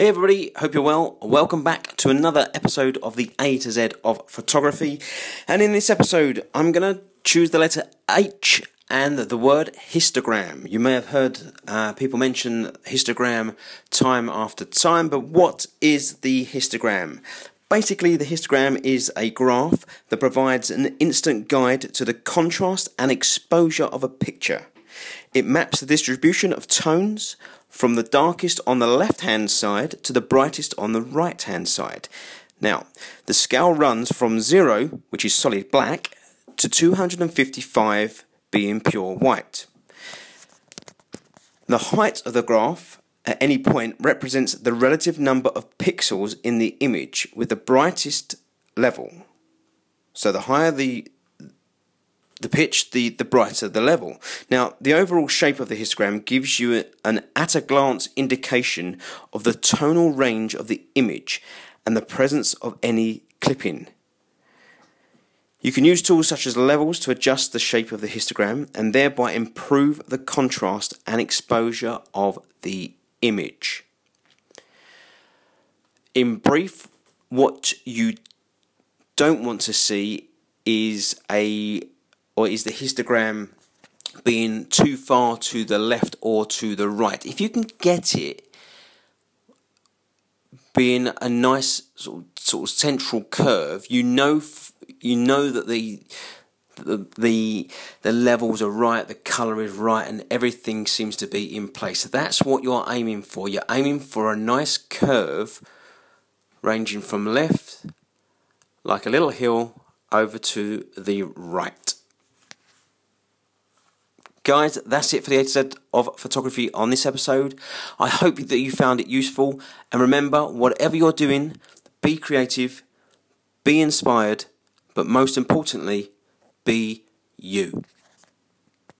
Hey everybody, hope you're well. Welcome back to another episode of the A to Z of photography. And in this episode, I'm going to choose the letter H and the word histogram. You may have heard uh, people mention histogram time after time, but what is the histogram? Basically, the histogram is a graph that provides an instant guide to the contrast and exposure of a picture. It maps the distribution of tones from the darkest on the left hand side to the brightest on the right hand side. Now, the scale runs from 0, which is solid black, to 255 being pure white. The height of the graph at any point represents the relative number of pixels in the image with the brightest level. So the higher the the pitch, the, the brighter the level. Now, the overall shape of the histogram gives you an at a glance indication of the tonal range of the image and the presence of any clipping. You can use tools such as levels to adjust the shape of the histogram and thereby improve the contrast and exposure of the image. In brief, what you don't want to see is a or is the histogram being too far to the left or to the right? If you can get it being a nice sort of, sort of central curve, you know you know that the the, the the levels are right, the color is right, and everything seems to be in place. So that's what you're aiming for. You're aiming for a nice curve ranging from left, like a little hill, over to the right. Guys, that's it for the A to Z of photography on this episode. I hope that you found it useful. And remember, whatever you're doing, be creative, be inspired, but most importantly, be you.